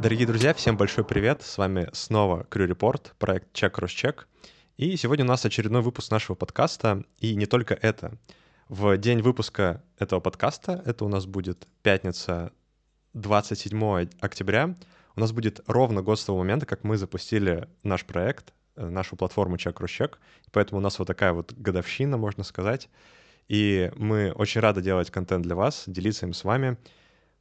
Дорогие друзья, всем большой привет. С вами снова Crew Report, проект Cross Check. И сегодня у нас очередной выпуск нашего подкаста. И не только это. В день выпуска этого подкаста, это у нас будет пятница, 27 октября, у нас будет ровно год с того момента, как мы запустили наш проект, э, нашу платформу Cross Check. Поэтому у нас вот такая вот годовщина, можно сказать. И мы очень рады делать контент для вас, делиться им с вами.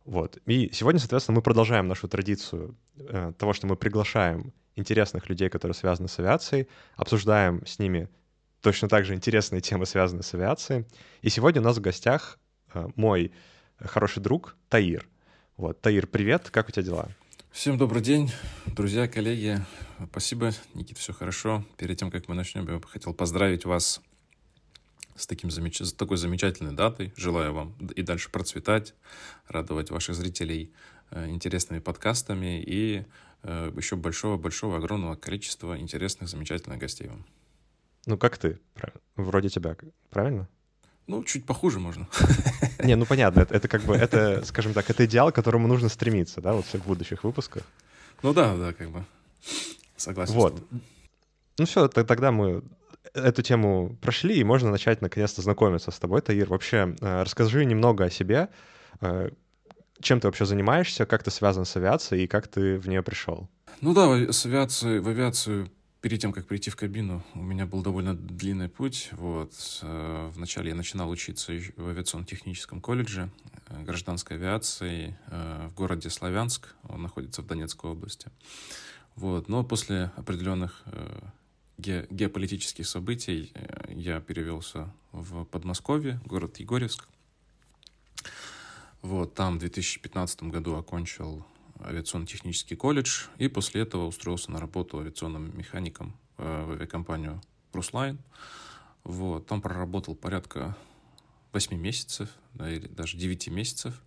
Вот. И сегодня, соответственно, мы продолжаем нашу традицию э, того, что мы приглашаем интересных людей, которые связаны с авиацией, обсуждаем с ними точно так же интересные темы, связанные с авиацией. И сегодня у нас в гостях э, мой хороший друг Таир. Вот, Таир, привет, как у тебя дела? Всем добрый день, друзья, коллеги. Спасибо, Никит, все хорошо. Перед тем, как мы начнем, я бы хотел поздравить вас с, таким замеч... с такой замечательной датой. Желаю вам и дальше процветать, радовать ваших зрителей э, интересными подкастами и э, еще большого-большого, огромного количества интересных, замечательных гостей вам. Ну, как ты? Вроде тебя, правильно? Ну, чуть похуже можно. Не, ну понятно, это, это как бы, это, скажем так, это идеал, к которому нужно стремиться, да, вот в будущих выпусках. Ну да, да, как бы. Согласен. Вот. Ну все, тогда мы эту тему прошли, и можно начать наконец-то знакомиться с тобой, Таир. Вообще, э, расскажи немного о себе, э, чем ты вообще занимаешься, как ты связан с авиацией и как ты в нее пришел? Ну да, с авиацией, в авиацию перед тем, как прийти в кабину, у меня был довольно длинный путь. Вот. Э, вначале я начинал учиться в авиационно-техническом колледже гражданской авиации в городе Славянск. Он находится в Донецкой области. Вот. Но после определенных ге геополитических событий э, я перевелся в Подмосковье, город Егорьевск. Вот, там в 2015 году окончил авиационно-технический колледж и после этого устроился на работу авиационным механиком э, в авиакомпанию «Руслайн». Вот, там проработал порядка 8 месяцев, да, или даже 9 месяцев.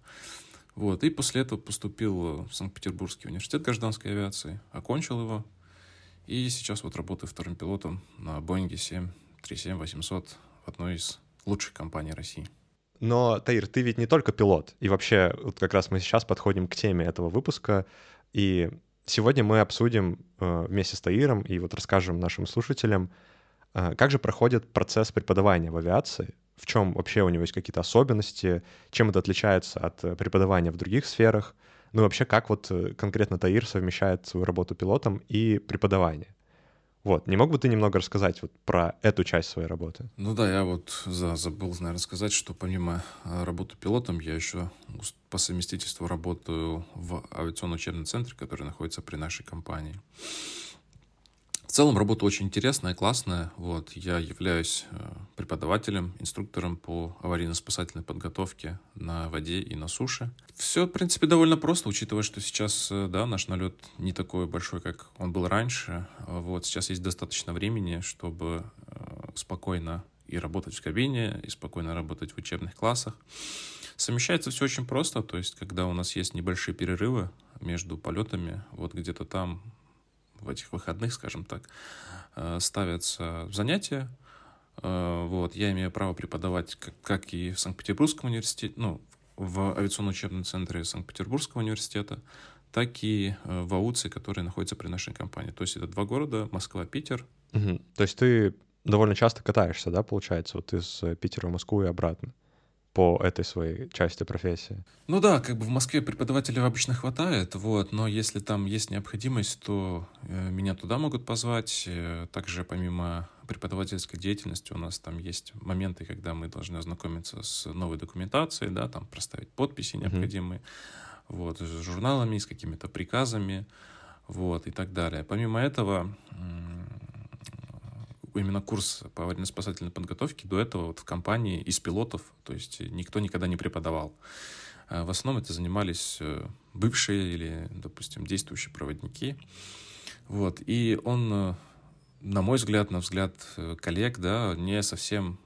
Вот, и после этого поступил в Санкт-Петербургский университет гражданской авиации, окончил его, и сейчас вот работаю вторым пилотом на Боинге 737-800 в одной из лучших компаний России. Но, Таир, ты ведь не только пилот. И вообще, вот как раз мы сейчас подходим к теме этого выпуска. И сегодня мы обсудим э, вместе с Таиром и вот расскажем нашим слушателям, э, как же проходит процесс преподавания в авиации, в чем вообще у него есть какие-то особенности, чем это отличается от э, преподавания в других сферах — ну вообще, как вот э, конкретно Таир совмещает свою работу пилотом и преподавание? Вот, не мог бы ты немного рассказать вот про эту часть своей работы? Ну да, я вот за, забыл, наверное, сказать, что помимо э, работы пилотом, я еще по совместительству работаю в авиационно-учебном центре, который находится при нашей компании. В целом работа очень интересная, классная. Вот, я являюсь э, преподавателем, инструктором по аварийно-спасательной подготовке на воде и на суше. Все, в принципе, довольно просто, учитывая, что сейчас э, да, наш налет не такой большой, как он был раньше. Вот, сейчас есть достаточно времени, чтобы э, спокойно и работать в кабине, и спокойно работать в учебных классах. Совмещается все очень просто, то есть когда у нас есть небольшие перерывы между полетами, вот где-то там в этих выходных, скажем так, э, ставятся занятия. Э, вот, я имею право преподавать как, как и в Санкт-Петербургском университете, ну, в авиационно-учебном центре Санкт-Петербургского университета, так и э, в АУЦе, который находится при нашей компании. То есть это два города, Москва, Питер. Угу. То есть ты довольно часто катаешься, да, получается, вот из Питера в Москву и обратно? По этой своей части профессии? Ну да, как бы в Москве преподавателей обычно хватает, вот, но если там есть необходимость, то э, меня туда могут позвать. Э, также помимо преподавательской деятельности у нас там есть моменты, когда мы должны ознакомиться с новой документацией, да, там проставить подписи необходимые, mm-hmm. вот, с журналами, с какими-то приказами, вот, и так далее. Помимо этого, именно курс по аварийно-спасательной подготовке до этого вот в компании из пилотов, то есть никто никогда не преподавал. А в основном это занимались э, бывшие или, допустим, действующие проводники. Вот. И он, э, на мой взгляд, на взгляд э, коллег, да, не совсем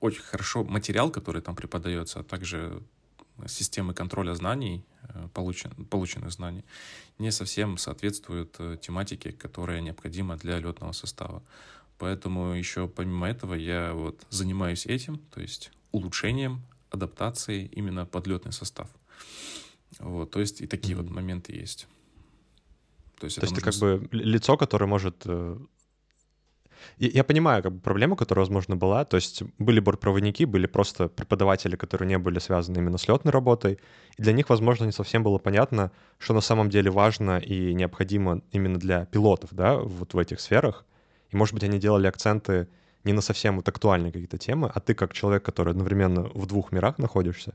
очень хорошо материал, который там преподается, а также системы контроля знаний, получен, полученных знаний, не совсем соответствуют тематике, которая необходима для летного состава. Поэтому еще помимо этого я вот занимаюсь этим, то есть улучшением, адаптацией именно под летный состав. Вот, то есть и такие mm-hmm. вот моменты есть. То есть, То есть ты как бы лицо, которое может э, я понимаю как бы, проблему, которая, возможно, была. То есть были бортпроводники, были просто преподаватели, которые не были связаны именно с летной работой. И для них, возможно, не совсем было понятно, что на самом деле важно и необходимо именно для пилотов, да, вот в этих сферах. И, может быть, они делали акценты не на совсем вот актуальные какие-то темы, а ты как человек, который одновременно в двух мирах находишься,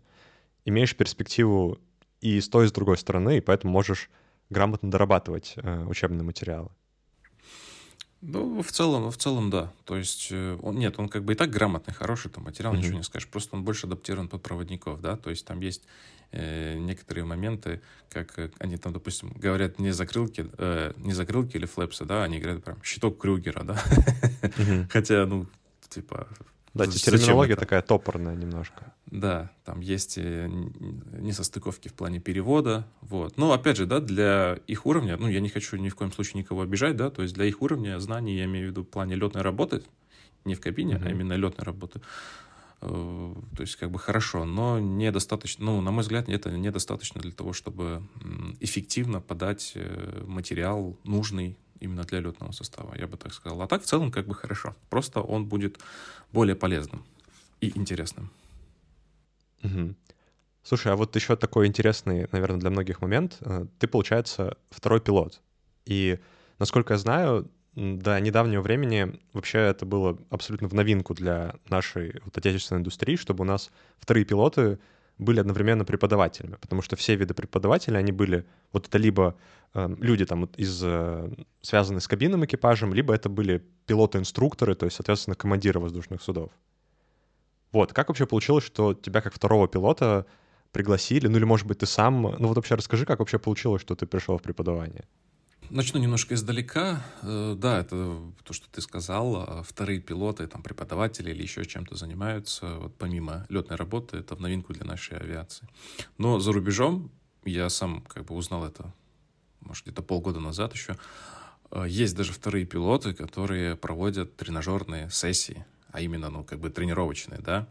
имеешь перспективу и с той, и с другой стороны, и поэтому можешь грамотно дорабатывать э, учебные материалы. Ну, в целом, в целом, да. То есть, э, он, нет, он как бы и так грамотный, хороший там материал, mm-hmm. ничего не скажешь. Просто он больше адаптирован под проводников, да. То есть там есть э, некоторые моменты, как э, они там, допустим, говорят не закрылки, э, не закрылки или флепсы, да, они говорят прям щиток Крюгера, да. Mm-hmm. Хотя, ну, типа, да, терминология такая топорная немножко. Да, там есть э, несостыковки в плане перевода, вот. Но, опять же, да, для их уровня, ну, я не хочу ни в коем случае никого обижать, да, то есть для их уровня знаний, я имею в виду в плане летной работы, не в кабине, mm-hmm. а именно летной работы, э, то есть как бы хорошо, но недостаточно, ну, на мой взгляд, это недостаточно для того, чтобы эффективно подать э, материал нужный именно для летного состава, я бы так сказал. А так в целом как бы хорошо. Просто он будет более полезным и интересным. Угу. Слушай, а вот еще такой интересный, наверное, для многих момент. Э, ты, получается, второй пилот. И, насколько я знаю, до недавнего времени вообще это было абсолютно в новинку для нашей вот, отечественной индустрии, чтобы у нас вторые пилоты были одновременно преподавателями, потому что все виды преподавателей, они были, вот это либо э, люди там из, э, связанные с кабинным экипажем, либо это были пилоты-инструкторы, то есть, соответственно, командиры воздушных судов. Вот, как вообще получилось, что тебя как второго пилота пригласили, ну или, может быть, ты сам, ну вот вообще расскажи, как вообще получилось, что ты пришел в преподавание? Начну немножко издалека. Э, да, это то, что ты сказал. Вторые пилоты, там, преподаватели или еще чем-то занимаются. Вот помимо летной работы, это в новинку для нашей авиации. Но за рубежом я сам как бы узнал это, может, где-то полгода назад еще. Э, есть даже вторые пилоты, которые проводят тренажерные сессии, а именно, ну, как бы тренировочные, да.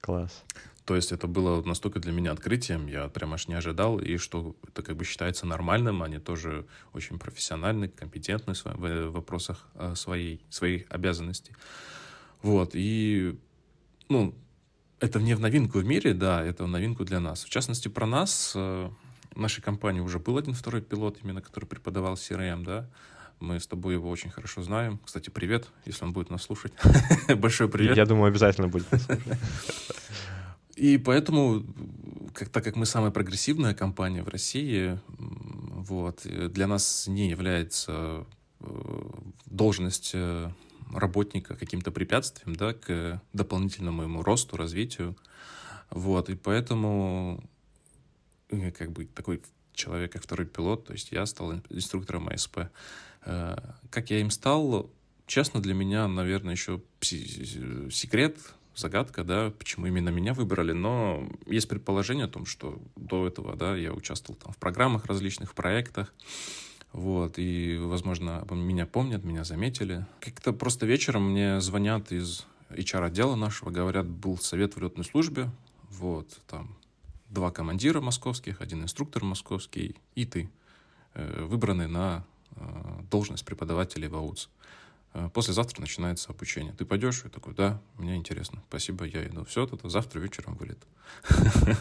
Класс. То есть это было настолько для меня открытием, я прям аж не ожидал, и что это как бы считается нормальным, они тоже очень профессиональны, компетентны в вопросах а, своей, своих обязанностей. Вот, и, ну, это не в новинку в мире, да, это в новинку для нас. В частности, про нас, э, в нашей компании уже был один второй пилот, именно который преподавал CRM, да, мы с тобой его очень хорошо знаем. Кстати, привет, если он будет нас слушать. Большой привет. Я думаю, обязательно будет нас слушать. И поэтому, как, так как мы самая прогрессивная компания в России, вот, для нас не является э, должность э, работника каким-то препятствием да, к дополнительному ему росту, развитию. Вот, и поэтому э, как бы такой человек, как второй пилот, то есть я стал инструктором АСП. Как я им стал, честно, для меня, наверное, еще секрет загадка, да, почему именно меня выбрали, но есть предположение о том, что до этого, да, я участвовал там в программах различных, проектах, вот, и, возможно, меня помнят, меня заметили. Как-то просто вечером мне звонят из HR-отдела нашего, говорят, был совет в летной службе, вот, там, два командира московских, один инструктор московский и ты, э, выбраны на э, должность преподавателя в АУЦ. Э, послезавтра начинается обучение. Ты пойдешь? Я такой, да, мне интересно. Спасибо, я иду. Все, это завтра вечером вылет.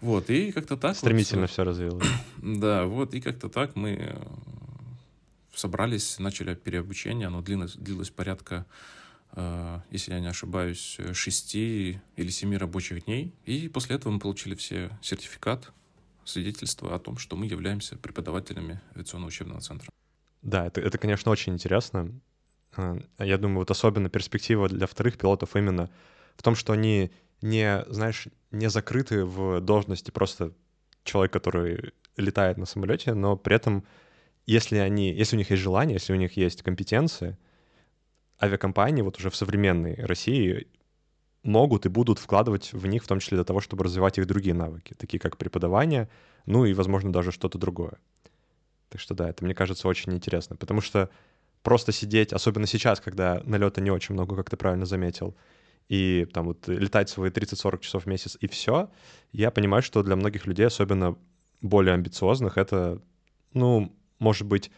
Вот, и как-то так... Стремительно все развилось. Да, вот, и как-то так мы э, собрались, начали переобучение. Оно длилось, длилось порядка, э, если я не ошибаюсь, шести или семи рабочих дней. И после этого мы получили все сертификат, свидетельство о том, что мы являемся преподавателями авиационного учебного центра. Да, это, это, конечно, очень интересно. А, я думаю, вот особенно перспектива для вторых пилотов именно в том, что они не, знаешь, не закрыты в должности просто человек, который летает на самолете, но при этом, если они, если у них есть желание, если у них есть компетенции, авиакомпании вот уже в современной России могут и будут вкладывать в них, в том числе для того, чтобы развивать их другие навыки, такие как преподавание, ну и, возможно, даже что-то другое. Так что да, это мне кажется очень интересно, потому что просто сидеть, особенно сейчас, когда налета не очень много, как ты правильно заметил, и там вот летать свои 30-40 часов в месяц и все, я понимаю, что для многих людей, особенно более амбициозных, это, ну, может быть,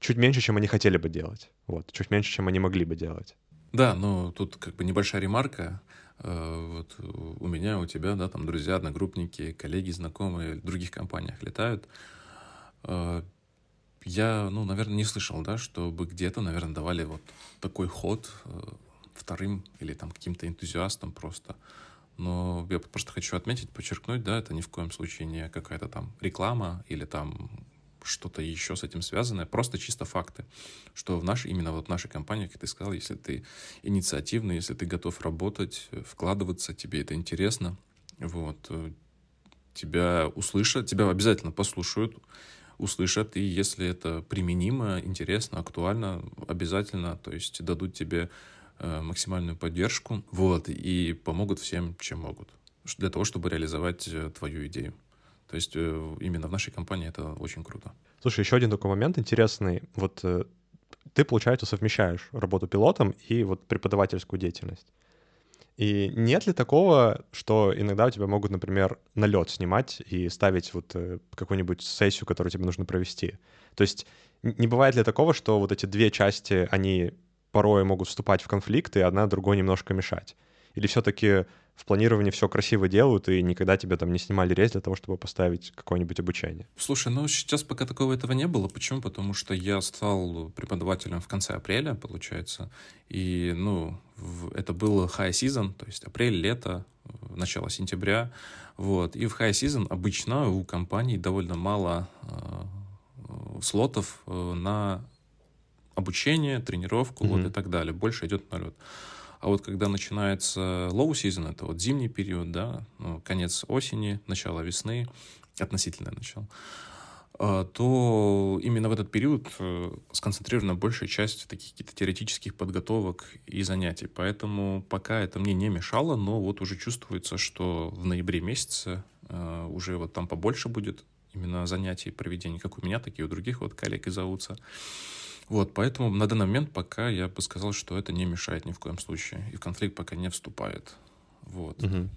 чуть меньше, чем они хотели бы делать. Вот, чуть меньше, чем они могли бы делать. Да, но тут как бы небольшая ремарка. Э, вот у меня, у тебя, да, там друзья, одногруппники, коллеги, знакомые в других компаниях летают. Я, ну, наверное, не слышал, да, чтобы где-то, наверное, давали вот такой ход э, вторым или там каким-то энтузиастам просто. Но я просто хочу отметить, подчеркнуть, да, это ни в коем случае не какая-то там реклама или там что-то еще с этим связанное, просто чисто факты, что в нашей, именно вот в нашей компании, как ты сказал, если ты инициативный, если ты готов работать, вкладываться, тебе это интересно, вот, э, тебя услышат, тебя обязательно послушают, услышат, и если это применимо, интересно, актуально, обязательно, то есть дадут тебе э, максимальную поддержку, вот, и помогут всем, чем могут, для того, чтобы реализовать э, твою идею. То есть э, именно в нашей компании это очень круто. Слушай, еще один такой момент интересный. Вот ты, получается, совмещаешь работу пилотом и вот преподавательскую деятельность. И нет ли такого, что иногда у тебя могут, например, налет снимать и ставить вот э, какую-нибудь сессию, которую тебе нужно провести? То есть не бывает ли такого, что вот эти две части, они порой могут вступать в конфликт, и одна другой немножко мешать? Или все-таки в планировании все красиво делают, и никогда тебя там не снимали рейс для того, чтобы поставить какое-нибудь обучение. Слушай, ну сейчас пока такого этого не было. Почему? Потому что я стал преподавателем в конце апреля, получается. И, ну, это был high season, то есть апрель, лето, начало сентября. Вот. И в high season обычно у компаний довольно мало э, слотов э, на обучение, тренировку mm-hmm. вот, и так далее. Больше идет на лед. А вот когда начинается low season, это вот зимний период, да, ну, конец осени, начало весны, относительное начало, а, то именно в этот период э, сконцентрирована большая часть таких каких-то теоретических подготовок и занятий. Поэтому пока это мне не мешало, но вот уже чувствуется, что в ноябре месяце э, уже вот там побольше будет именно занятий проведения, как у меня, так и у других вот коллег из АУЦа. Вот, поэтому на данный момент пока я бы сказал, что это не мешает ни в коем случае, и в конфликт пока не вступает. Вот. Угу.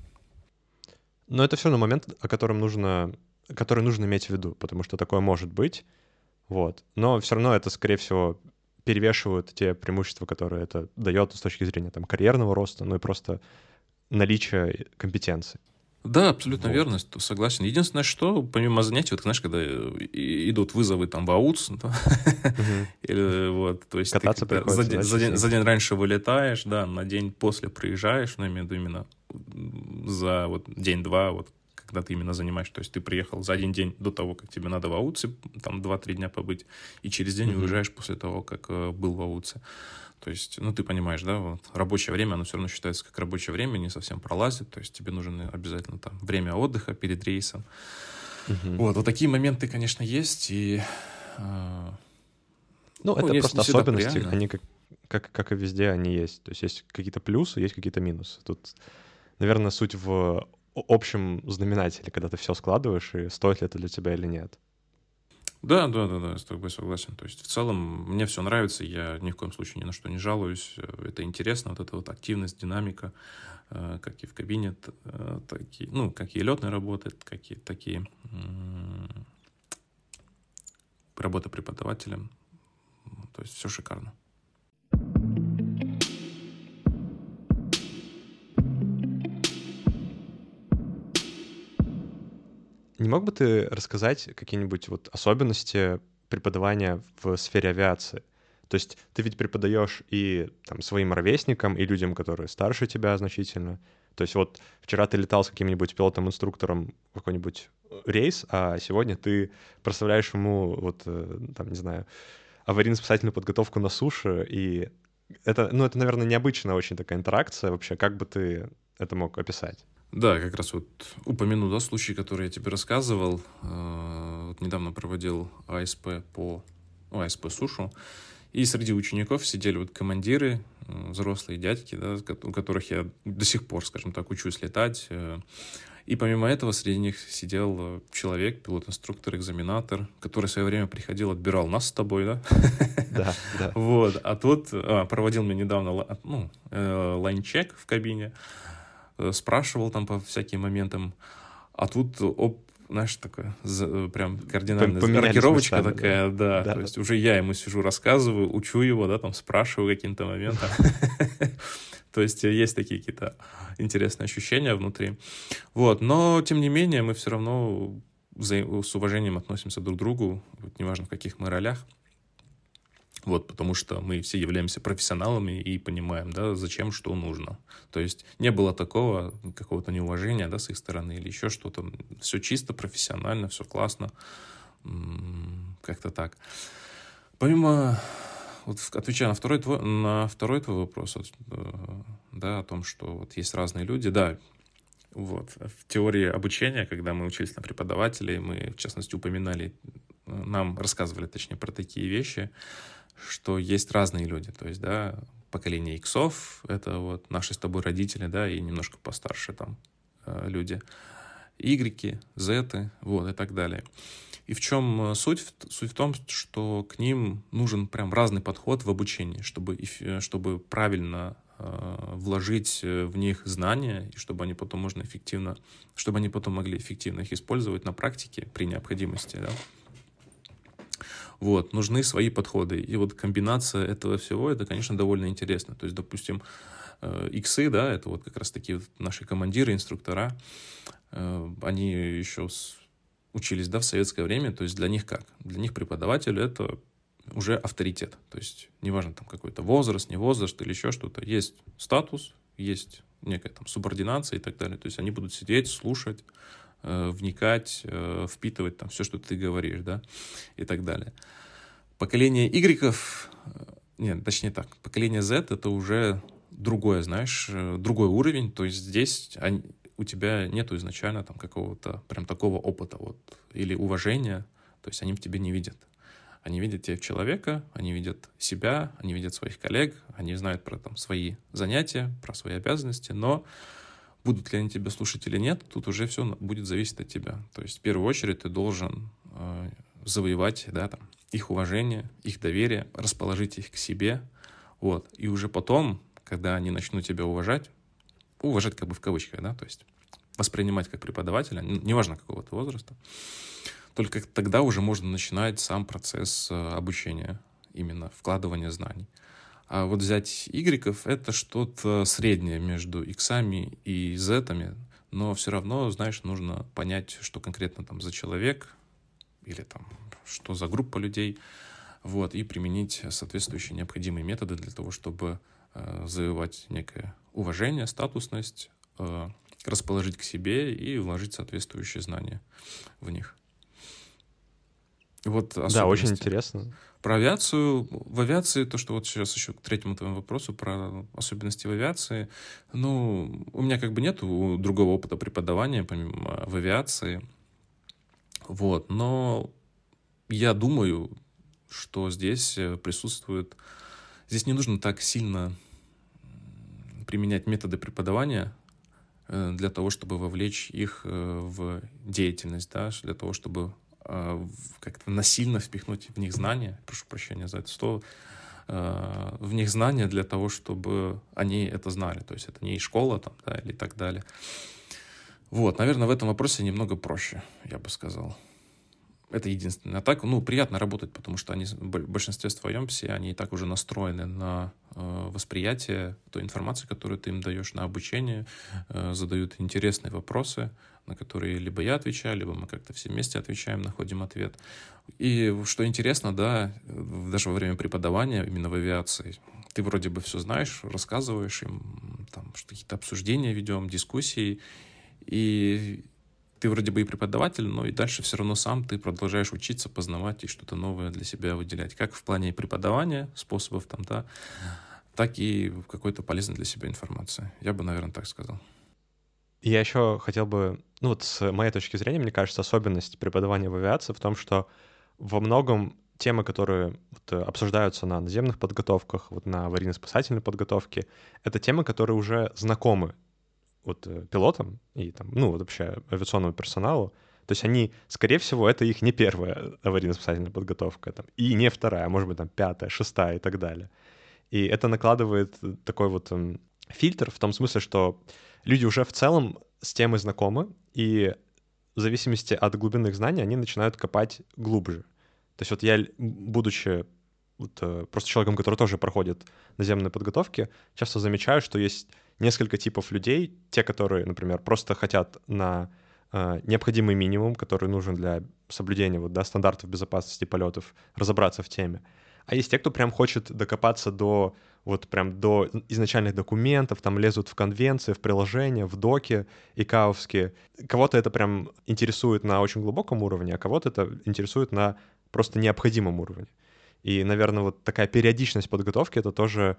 Но это все равно момент, о котором нужно, который нужно иметь в виду, потому что такое может быть. Вот. Но все равно это, скорее всего, перевешивают те преимущества, которые это дает с точки зрения там, карьерного роста, ну и просто наличия компетенций. Да, абсолютно вот. верно, согласен. Единственное, что помимо занятий, вот знаешь, когда идут вызовы там в АУЦ, ну, или вот, то есть Кататься ты за, день, за, день, за день раньше вылетаешь, да, на день после приезжаешь, ну, имею в виду именно за вот день-два, вот когда ты именно занимаешь, то есть ты приехал за один день до того, как тебе надо в АУЦе, там 2-3 дня побыть, и через день mm-hmm. уезжаешь после того, как э, был в АУЦе. То есть, ну, ты понимаешь, да, вот рабочее время, оно все равно считается как рабочее время, не совсем пролазит, то есть тебе нужно обязательно там время отдыха перед рейсом. Угу. Вот, вот такие моменты, конечно, есть, и... Э, ну, ну, это просто особенности, они как, как, как и везде они есть. То есть есть какие-то плюсы, есть какие-то минусы. Тут, наверное, суть в общем знаменателе, когда ты все складываешь, и стоит ли это для тебя или нет. Да, да, да, да, с тобой согласен. То есть в целом мне все нравится, я ни в коем случае ни на что не жалуюсь. Это интересно, вот эта вот активность, динамика, э, как и в кабине, э, так и, ну, как и летная работа, как и такие работа преподавателем. То есть все шикарно. Не мог бы ты рассказать какие-нибудь вот особенности преподавания в сфере авиации? То есть ты ведь преподаешь и там, своим ровесникам, и людям, которые старше тебя значительно. То есть вот вчера ты летал с каким-нибудь пилотом-инструктором в какой-нибудь рейс, а сегодня ты проставляешь ему вот, э, там, не знаю, аварийно-спасательную подготовку на суше, и это, ну, это, наверное, необычная очень такая интеракция вообще. Как бы ты это мог описать? Да, как раз вот упомяну, да, случай, который я тебе рассказывал. Э, вот недавно проводил АСП по ну, АСП сушу. И среди учеников сидели вот командиры, э, взрослые дядьки, да, у которых я до сих пор, скажем так, учусь летать. Э. И помимо этого среди них сидел человек, пилот-инструктор, экзаменатор, который в свое время приходил, отбирал нас с тобой, да? Да, да. Вот, а тот а, проводил мне недавно ну, лайнчек в кабине, спрашивал там по всяким моментам. А тут оп, знаешь, такое, прям кардинальная рокировочка такая, да. да. да. То есть уже я ему сижу, рассказываю, учу его, да, там спрашиваю каким-то моментом. То есть есть такие какие-то интересные ощущения внутри. Вот, но тем не менее мы все равно с уважением относимся друг к другу, неважно в каких мы ролях. Вот, потому что мы все являемся профессионалами и понимаем, да, зачем что нужно. То есть не было такого какого-то неуважения, да, с их стороны или еще что-то. Все чисто, профессионально, все классно. Как-то так. Помимо, вот отвечая на второй твой, на второй твой вопрос, э, да, о том, что вот есть разные люди, да, вот. В теории обучения, когда мы учились на преподавателей, мы, в частности, упоминали, э, нам рассказывали, точнее, про такие вещи, что есть разные люди, то есть, да, поколение иксов, это вот наши с тобой родители, да, и немножко постарше там э, люди, игреки, зеты, вот, и так далее. И в чем э, суть? Суть в том, что к ним нужен прям разный подход в обучении, чтобы, э, чтобы правильно вложить в них знания, и чтобы они потом можно эффективно, чтобы они потом могли эффективно их использовать на практике при необходимости, да. Вот, нужны свои подходы. И вот комбинация этого всего, это, конечно, довольно интересно. То есть, допустим, э, иксы, да, это вот как раз такие вот наши командиры, инструктора, э, они еще учились, да, в советское время, то есть для них как? Для них преподаватель — это уже авторитет. То есть неважно там какой-то возраст, не возраст или еще что-то. Есть статус, есть некая там субординация и так далее. То есть они будут сидеть, слушать, вникать, э, впитывать там все, что ты говоришь, да, и так далее. Поколение Y, э, нет, точнее так, поколение Z это уже другое, знаешь, другой уровень, то есть здесь они, у тебя нету изначально там какого-то прям такого опыта вот или уважения, то есть они в тебе не видят. Они видят тебя человека, они видят себя, они видят своих коллег, они знают про там свои занятия, про свои обязанности, но Будут ли они тебя слушать или нет, тут уже все будет зависеть от тебя. То есть в первую очередь ты должен э, завоевать да, там, их уважение, их доверие, расположить их к себе. Вот. И уже потом, когда они начнут тебя уважать, уважать как бы в кавычках, да, то есть воспринимать как преподавателя, неважно какого то возраста, только тогда уже можно начинать сам процесс э, обучения, именно вкладывания знаний. А вот взять Y — это что-то среднее между X и Z, но все равно, знаешь, нужно понять, что конкретно там за человек или там что за группа людей, вот, и применить соответствующие необходимые методы для того, чтобы э, завоевать некое уважение, статусность, э, расположить к себе и вложить соответствующие знания в них. Вот да, очень интересно. Про авиацию. В авиации, то, что вот сейчас еще к третьему твоему вопросу про особенности в авиации. Ну, у меня как бы нет другого опыта преподавания, помимо в авиации. Вот, но я думаю, что здесь э, присутствует... Здесь не нужно так сильно применять методы преподавания э, для того, чтобы вовлечь их э, в деятельность, да, для того, чтобы как-то насильно впихнуть в них знания, прошу прощения за это слово, э, в них знания для того, чтобы они это знали. То есть это не школа там, да, или так далее. Вот, наверное, в этом вопросе немного проще, я бы сказал. Это единственное. А так, ну, приятно работать, потому что они в большинстве своем все, они и так уже настроены на э, восприятие той информации, которую ты им даешь, на обучение, э, задают интересные вопросы, на которые либо я отвечаю, либо мы как-то все вместе отвечаем, находим ответ. И что интересно, да, даже во время преподавания именно в авиации, ты вроде бы все знаешь, рассказываешь им, там, что какие-то обсуждения ведем, дискуссии, и ты вроде бы и преподаватель, но и дальше все равно сам ты продолжаешь учиться, познавать и что-то новое для себя выделять. Как в плане преподавания, способов там, да, так и какой-то полезной для себя информации. Я бы, наверное, так сказал. Я еще хотел бы, ну вот с моей точки зрения, мне кажется, особенность преподавания в авиации в том, что во многом темы, которые вот обсуждаются на наземных подготовках, вот на аварийно-спасательной подготовке, это темы, которые уже знакомы вот э, пилотам и там, ну вот вообще авиационному персоналу. То есть они, скорее всего, это их не первая аварийно-спасательная подготовка, там, и не вторая, а может быть, там, пятая, шестая и так далее. И это накладывает такой вот эм, фильтр в том смысле, что люди уже в целом с темой знакомы, и в зависимости от глубины знаний, они начинают копать глубже. То есть вот я, будучи вот, э, просто человеком, который тоже проходит наземные подготовки, часто замечаю, что есть несколько типов людей. Те, которые, например, просто хотят на э, необходимый минимум, который нужен для соблюдения вот, да, стандартов безопасности полетов, разобраться в теме. А есть те, кто прям хочет докопаться до вот прям до изначальных документов, там лезут в конвенции, в приложения, в доки икаовские. Кого-то это прям интересует на очень глубоком уровне, а кого-то это интересует на просто необходимом уровне. И, наверное, вот такая периодичность подготовки — это тоже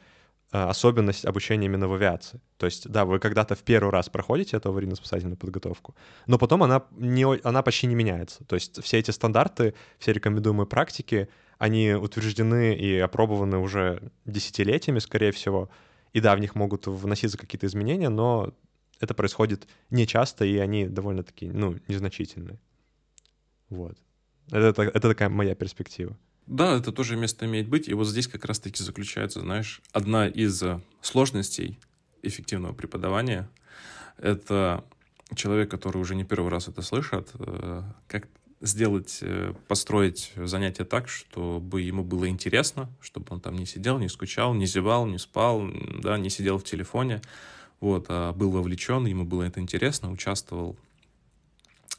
э, особенность обучения именно в авиации. То есть, да, вы когда-то в первый раз проходите эту аварийно-спасательную подготовку, но потом она, не, она почти не меняется. То есть все эти стандарты, все рекомендуемые практики — они утверждены и опробованы уже десятилетиями, скорее всего. И да, в них могут вноситься какие-то изменения, но это происходит нечасто, и они довольно-таки, ну, незначительные. Вот. Это, это такая моя перспектива. Да, это тоже место имеет быть. И вот здесь как раз-таки заключается, знаешь, одна из э, сложностей эффективного преподавания. Это человек, который уже не первый раз это слышит, э, как сделать, э, построить занятие так, чтобы ему было интересно, чтобы он там не сидел, не скучал, не зевал, не спал, да, не сидел в телефоне, вот, а был вовлечен, ему было это интересно, участвовал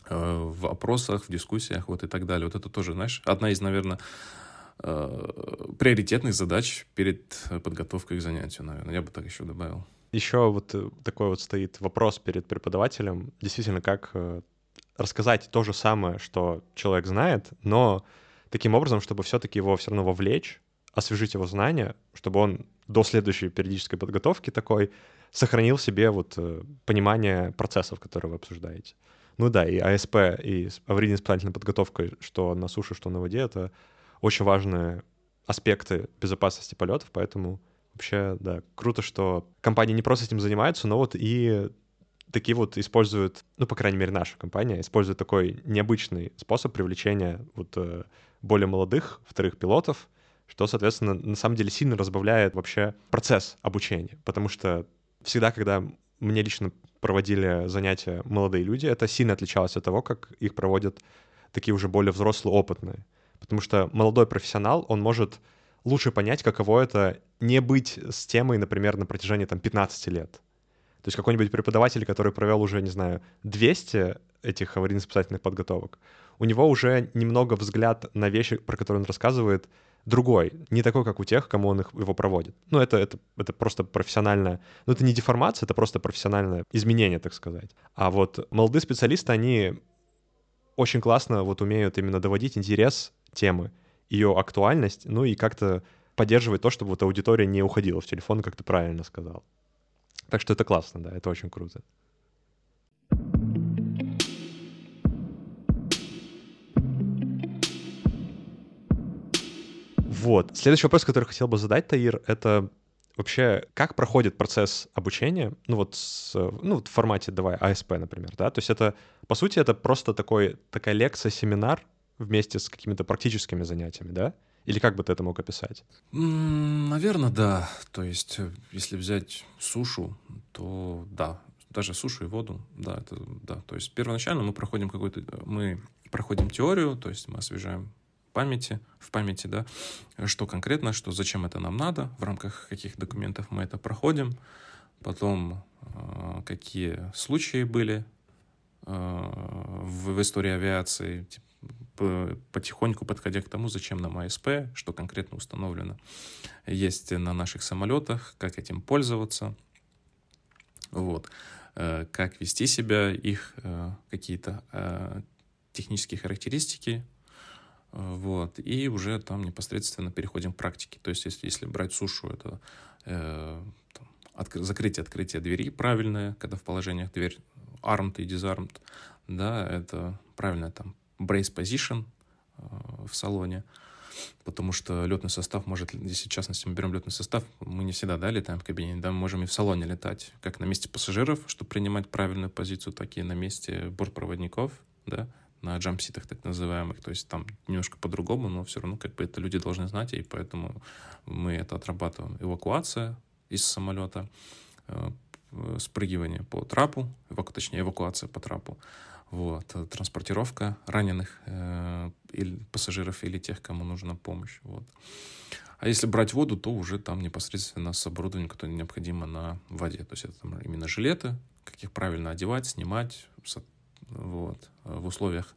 в опросах, в дискуссиях, вот и так далее. Вот это тоже, знаешь, одна из, наверное, э, приоритетных задач перед подготовкой к занятию, наверное, я бы так еще добавил. Еще вот такой вот стоит вопрос перед преподавателем, действительно, как рассказать то же самое, что человек знает, но таким образом, чтобы все-таки его все равно вовлечь, освежить его знания, чтобы он до следующей периодической подготовки такой сохранил себе вот э, понимание процессов, которые вы обсуждаете. Ну да, и АСП, и аварийно-спасательная подготовка, что на суше, что на воде, это очень важные аспекты безопасности полетов, поэтому вообще, да, круто, что компании не просто этим занимаются, но вот и такие вот используют, ну, по крайней мере, наша компания использует такой необычный способ привлечения вот э, более молодых вторых пилотов, что, соответственно, на самом деле сильно разбавляет вообще процесс обучения, потому что всегда, когда мне лично проводили занятия молодые люди, это сильно отличалось от того, как их проводят такие уже более взрослые, опытные. Потому что молодой профессионал, он может лучше понять, каково это не быть с темой, например, на протяжении там 15 лет. То есть какой-нибудь преподаватель, который провел уже, не знаю, 200 этих аварийно-спасательных подготовок, у него уже немного взгляд на вещи, про которые он рассказывает, другой, не такой, как у тех, кому он их, его проводит. Ну, это, это, это просто профессиональное... Ну, это не деформация, это просто профессиональное изменение, так сказать. А вот молодые специалисты, они очень классно вот умеют именно доводить интерес темы, ее актуальность, ну и как-то поддерживать то, чтобы вот аудитория не уходила в телефон, как ты правильно сказал. Так что это классно, да, это очень круто. Вот. Следующий вопрос, который хотел бы задать, Таир, это вообще как проходит процесс обучения, ну вот с, ну вот в формате, давай, АСП, например, да, то есть это, по сути, это просто такой, такая лекция, семинар вместе с какими-то практическими занятиями, да? Или как бы ты это мог описать? Наверное, да. То есть, э, если взять сушу, то да, даже сушу и воду, да, это да. То есть первоначально мы проходим какой-то, мы проходим теорию, то есть мы освежаем памяти, в памяти, да, что конкретно, что зачем это нам надо, в рамках каких документов мы это проходим, потом э, какие случаи были э, в, истории авиации, потихоньку подходя к тому, зачем нам АСП, что конкретно установлено есть на наших самолетах, как этим пользоваться, вот, э, как вести себя, их какие-то технические характеристики, вот, и уже там непосредственно переходим к практике. То есть, если, если брать сушу, это э, там, откры, закрытие, открытие двери правильное, когда в положениях дверь armed и disarmed, да, это правильное там brace position э, в салоне, потому что летный состав может, если в частности мы берем летный состав, мы не всегда да, летаем в кабине, да, мы можем и в салоне летать, как на месте пассажиров, чтобы принимать правильную позицию, так и на месте бортпроводников, да, на джампситах так называемых, то есть там немножко по-другому, но все равно как бы это люди должны знать, и поэтому мы это отрабатываем. Эвакуация из самолета, э, спрыгивание по трапу, эваку, точнее эвакуация по трапу, Вот. Транспортировка раненых э, или пассажиров или тех, кому нужна помощь. Вот. А если брать воду, то уже там непосредственно с оборудованием, которое необходимо на воде. То есть это там именно жилеты, как их правильно одевать, снимать вот, в условиях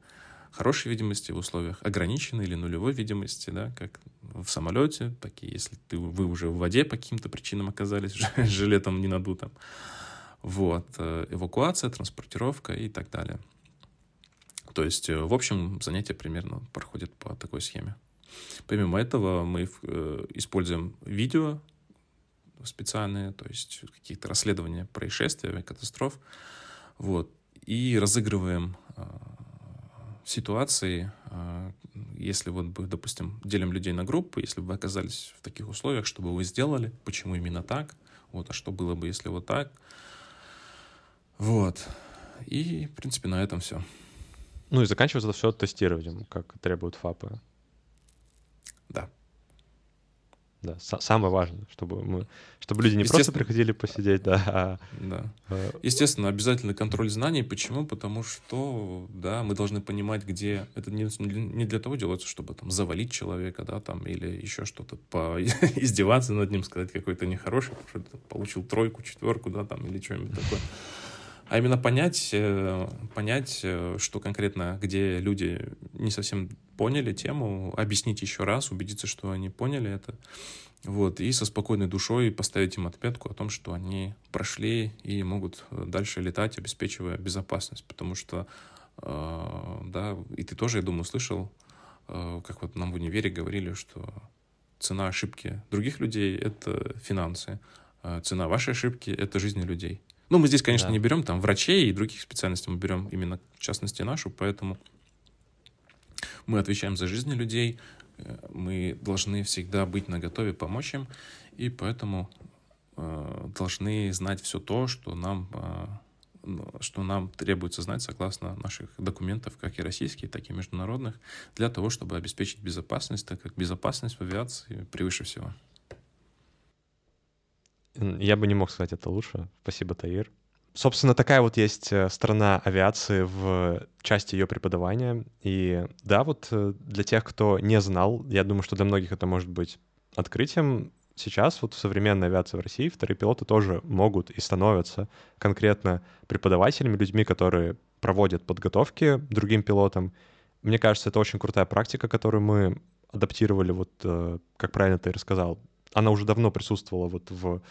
хорошей видимости, в условиях ограниченной или нулевой видимости, да, как в самолете, такие, если ты, вы уже в воде по каким-то причинам оказались, жилетом не надутым. Вот, э, эвакуация, транспортировка и так далее. То есть, э, в общем, занятие примерно проходит по такой схеме. Помимо этого, мы э, используем видео специальные, то есть какие-то расследования происшествий, катастроф, вот, и разыгрываем э, ситуации, э, если вот бы, допустим, делим людей на группы, если бы вы оказались в таких условиях, что бы вы сделали, почему именно так, вот, а что было бы, если вот так, вот, и, в принципе, на этом все. Ну и заканчивается это все тестированием, как требуют ФАПы. Да. Да, самое важное, чтобы мы, чтобы люди не просто приходили посидеть, да, а... Да. Э, Естественно, обязательно контроль знаний. Почему? Потому что, да, мы должны понимать, где... Это не, не для того делается, чтобы там завалить человека, да, там, или еще что-то, по... издеваться над ним, сказать какой-то нехороший, потому что получил тройку, четверку, да, там, или что-нибудь такое а именно понять, э, понять, э, что конкретно, где люди не совсем поняли тему, объяснить еще раз, убедиться, что они поняли это, вот, и со спокойной душой поставить им отметку о том, что они прошли и могут дальше летать, обеспечивая безопасность, потому что, э, да, и ты тоже, я думаю, слышал, э, как вот нам в универе говорили, что цена ошибки других людей — это финансы, а цена вашей ошибки — это жизни людей. Ну, мы здесь, конечно, да. не берем там врачей и других специальностей, мы берем именно, в частности, нашу, поэтому мы отвечаем за жизни людей, э, мы должны всегда быть наготове помочь им, и поэтому э, должны знать все то, что нам, э, ну, что нам требуется знать согласно наших документов, как и российских, так и международных, для того, чтобы обеспечить безопасность, так как безопасность в авиации превыше всего. Я бы не мог сказать это лучше. Спасибо, Таир. Собственно, такая вот есть э, страна авиации в части ее преподавания. И да, вот э, для тех, кто не знал, я думаю, что для многих это может быть открытием. Сейчас вот в современной авиации в России вторые пилоты тоже могут и становятся конкретно преподавателями, людьми, которые проводят подготовки другим пилотам. Мне кажется, это очень крутая практика, которую мы адаптировали, вот э, как правильно ты рассказал, она уже давно присутствовала вот в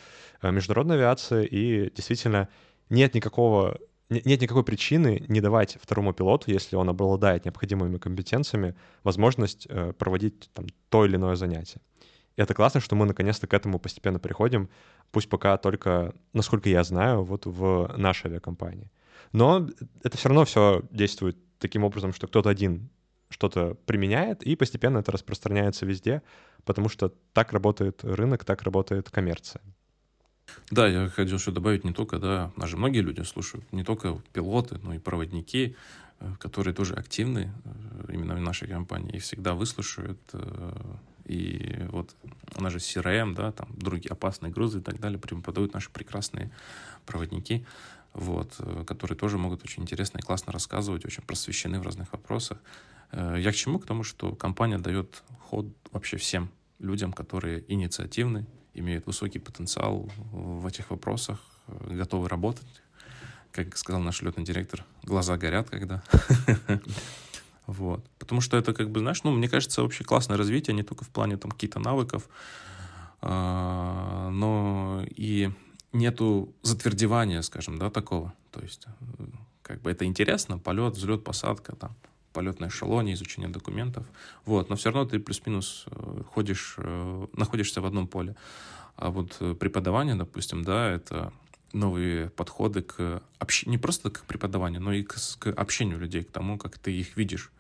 э, международной авиации, и действительно нет никакого нет никакой причины не давать второму пилоту, если он обладает необходимыми компетенциями, возможность э, проводить там, то или иное занятие. И это классно, что мы наконец-то к этому постепенно приходим, пусть пока только, насколько я знаю, вот в нашей авиакомпании. Но это все равно все действует таким образом, что кто-то один что-то применяет, и постепенно это распространяется везде, потому что так работает рынок, так работает коммерция. Да, я хотел еще добавить не только, да, нас многие люди слушают, не только пилоты, но и проводники, э, которые тоже активны э, именно в нашей компании, их всегда выслушают. Э, и вот у нас же CRM, да, там другие опасные грузы и так далее преподают наши прекрасные проводники, вот, которые тоже могут очень интересно и классно рассказывать, очень просвещены в разных вопросах. Э, я к чему? К тому, что компания дает ход вообще всем людям, которые инициативны, имеют высокий потенциал в этих вопросах, готовы работать. Как сказал наш летный директор, глаза горят, когда. Вот. Потому что это, как бы, знаешь, ну, мне кажется, вообще классное развитие, не только в плане там каких-то навыков, а, но и нету затвердевания, скажем, да, такого. То есть, э, как бы это интересно, полет, взлет, посадка, там, полет на эшелоне, изучение документов. Вот, но все равно ты плюс-минус э, ходишь, э, находишься в одном поле. А вот э, преподавание, допустим, да, это новые подходы к общению, не просто к преподаванию, но и к, к общению людей, к тому, как ты их видишь,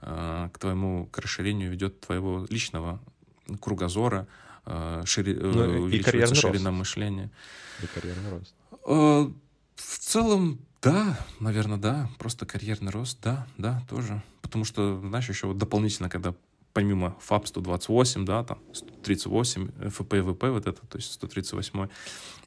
к твоему, к расширению ведет твоего личного кругозора, шири, ну, и ширина рост. мышления. И карьерный рост. В целом, да, наверное, да. Просто карьерный рост, да, да, тоже. Потому что, знаешь, еще вот дополнительно, когда помимо ФАП 128, да, там 138, ФПВП вот это, то есть 138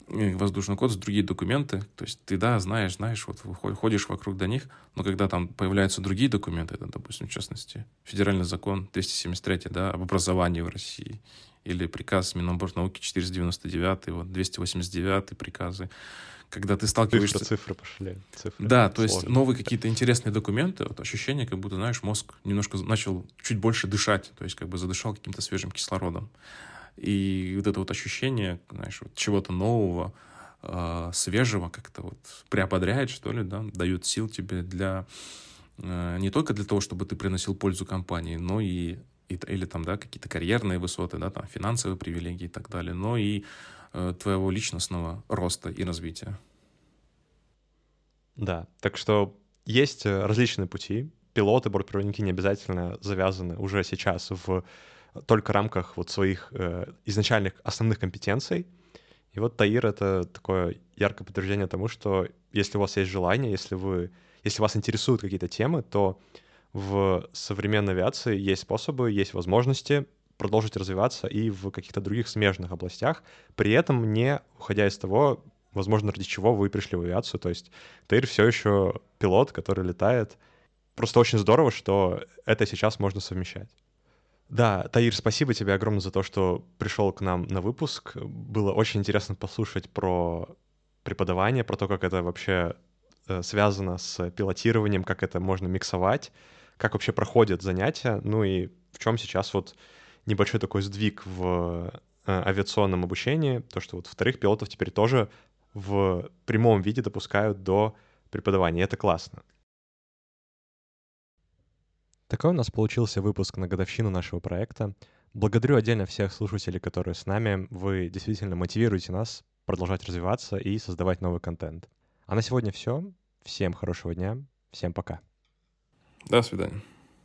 воздушный код, другие документы. То есть ты, да, знаешь, знаешь, вот ходишь вокруг до них, но когда там появляются другие документы, это, допустим, в частности, федеральный закон 273, да, об образовании в России, или приказ Миноборнауки 499, вот 289 приказы, когда ты сталкиваешься... Цифры, цифры пошли. Цифры. Да, то есть новые какие-то интересные документы, вот ощущение, как будто, знаешь, мозг немножко начал чуть больше дышать, то есть как бы задышал каким-то свежим кислородом. И вот это вот ощущение, знаешь, вот чего-то нового, э, свежего как-то вот приободряет, что ли, да, дает сил тебе для э, не только для того, чтобы ты приносил пользу компании, но и или там, да, какие-то карьерные высоты, да, там финансовые привилегии и так далее, но и э, твоего личностного роста и развития. Да, так что есть э, различные пути. Пилоты, бортпроводники не обязательно завязаны уже сейчас в только рамках вот своих э, изначальных основных компетенций. И вот Таир — это такое яркое подтверждение тому, что если у вас есть желание, если, вы, если вас интересуют какие-то темы, то в современной авиации есть способы, есть возможности продолжить развиваться и в каких-то других смежных областях, при этом не уходя из того, возможно, ради чего вы пришли в авиацию. То есть Таир все еще пилот, который летает. Просто очень здорово, что это сейчас можно совмещать. Да, Таир, спасибо тебе огромное за то, что пришел к нам на выпуск. Было очень интересно послушать про преподавание, про то, как это вообще э, связано с пилотированием, как это можно миксовать, как вообще проходят занятия, ну и в чем сейчас вот небольшой такой сдвиг в э, авиационном обучении, то, что вот вторых пилотов теперь тоже в прямом виде допускают до преподавания. Это классно. Такой у нас получился выпуск на годовщину нашего проекта. Благодарю отдельно всех слушателей, которые с нами. Вы действительно мотивируете нас продолжать развиваться и создавать новый контент. А на сегодня все. Всем хорошего дня. Всем пока. До свидания.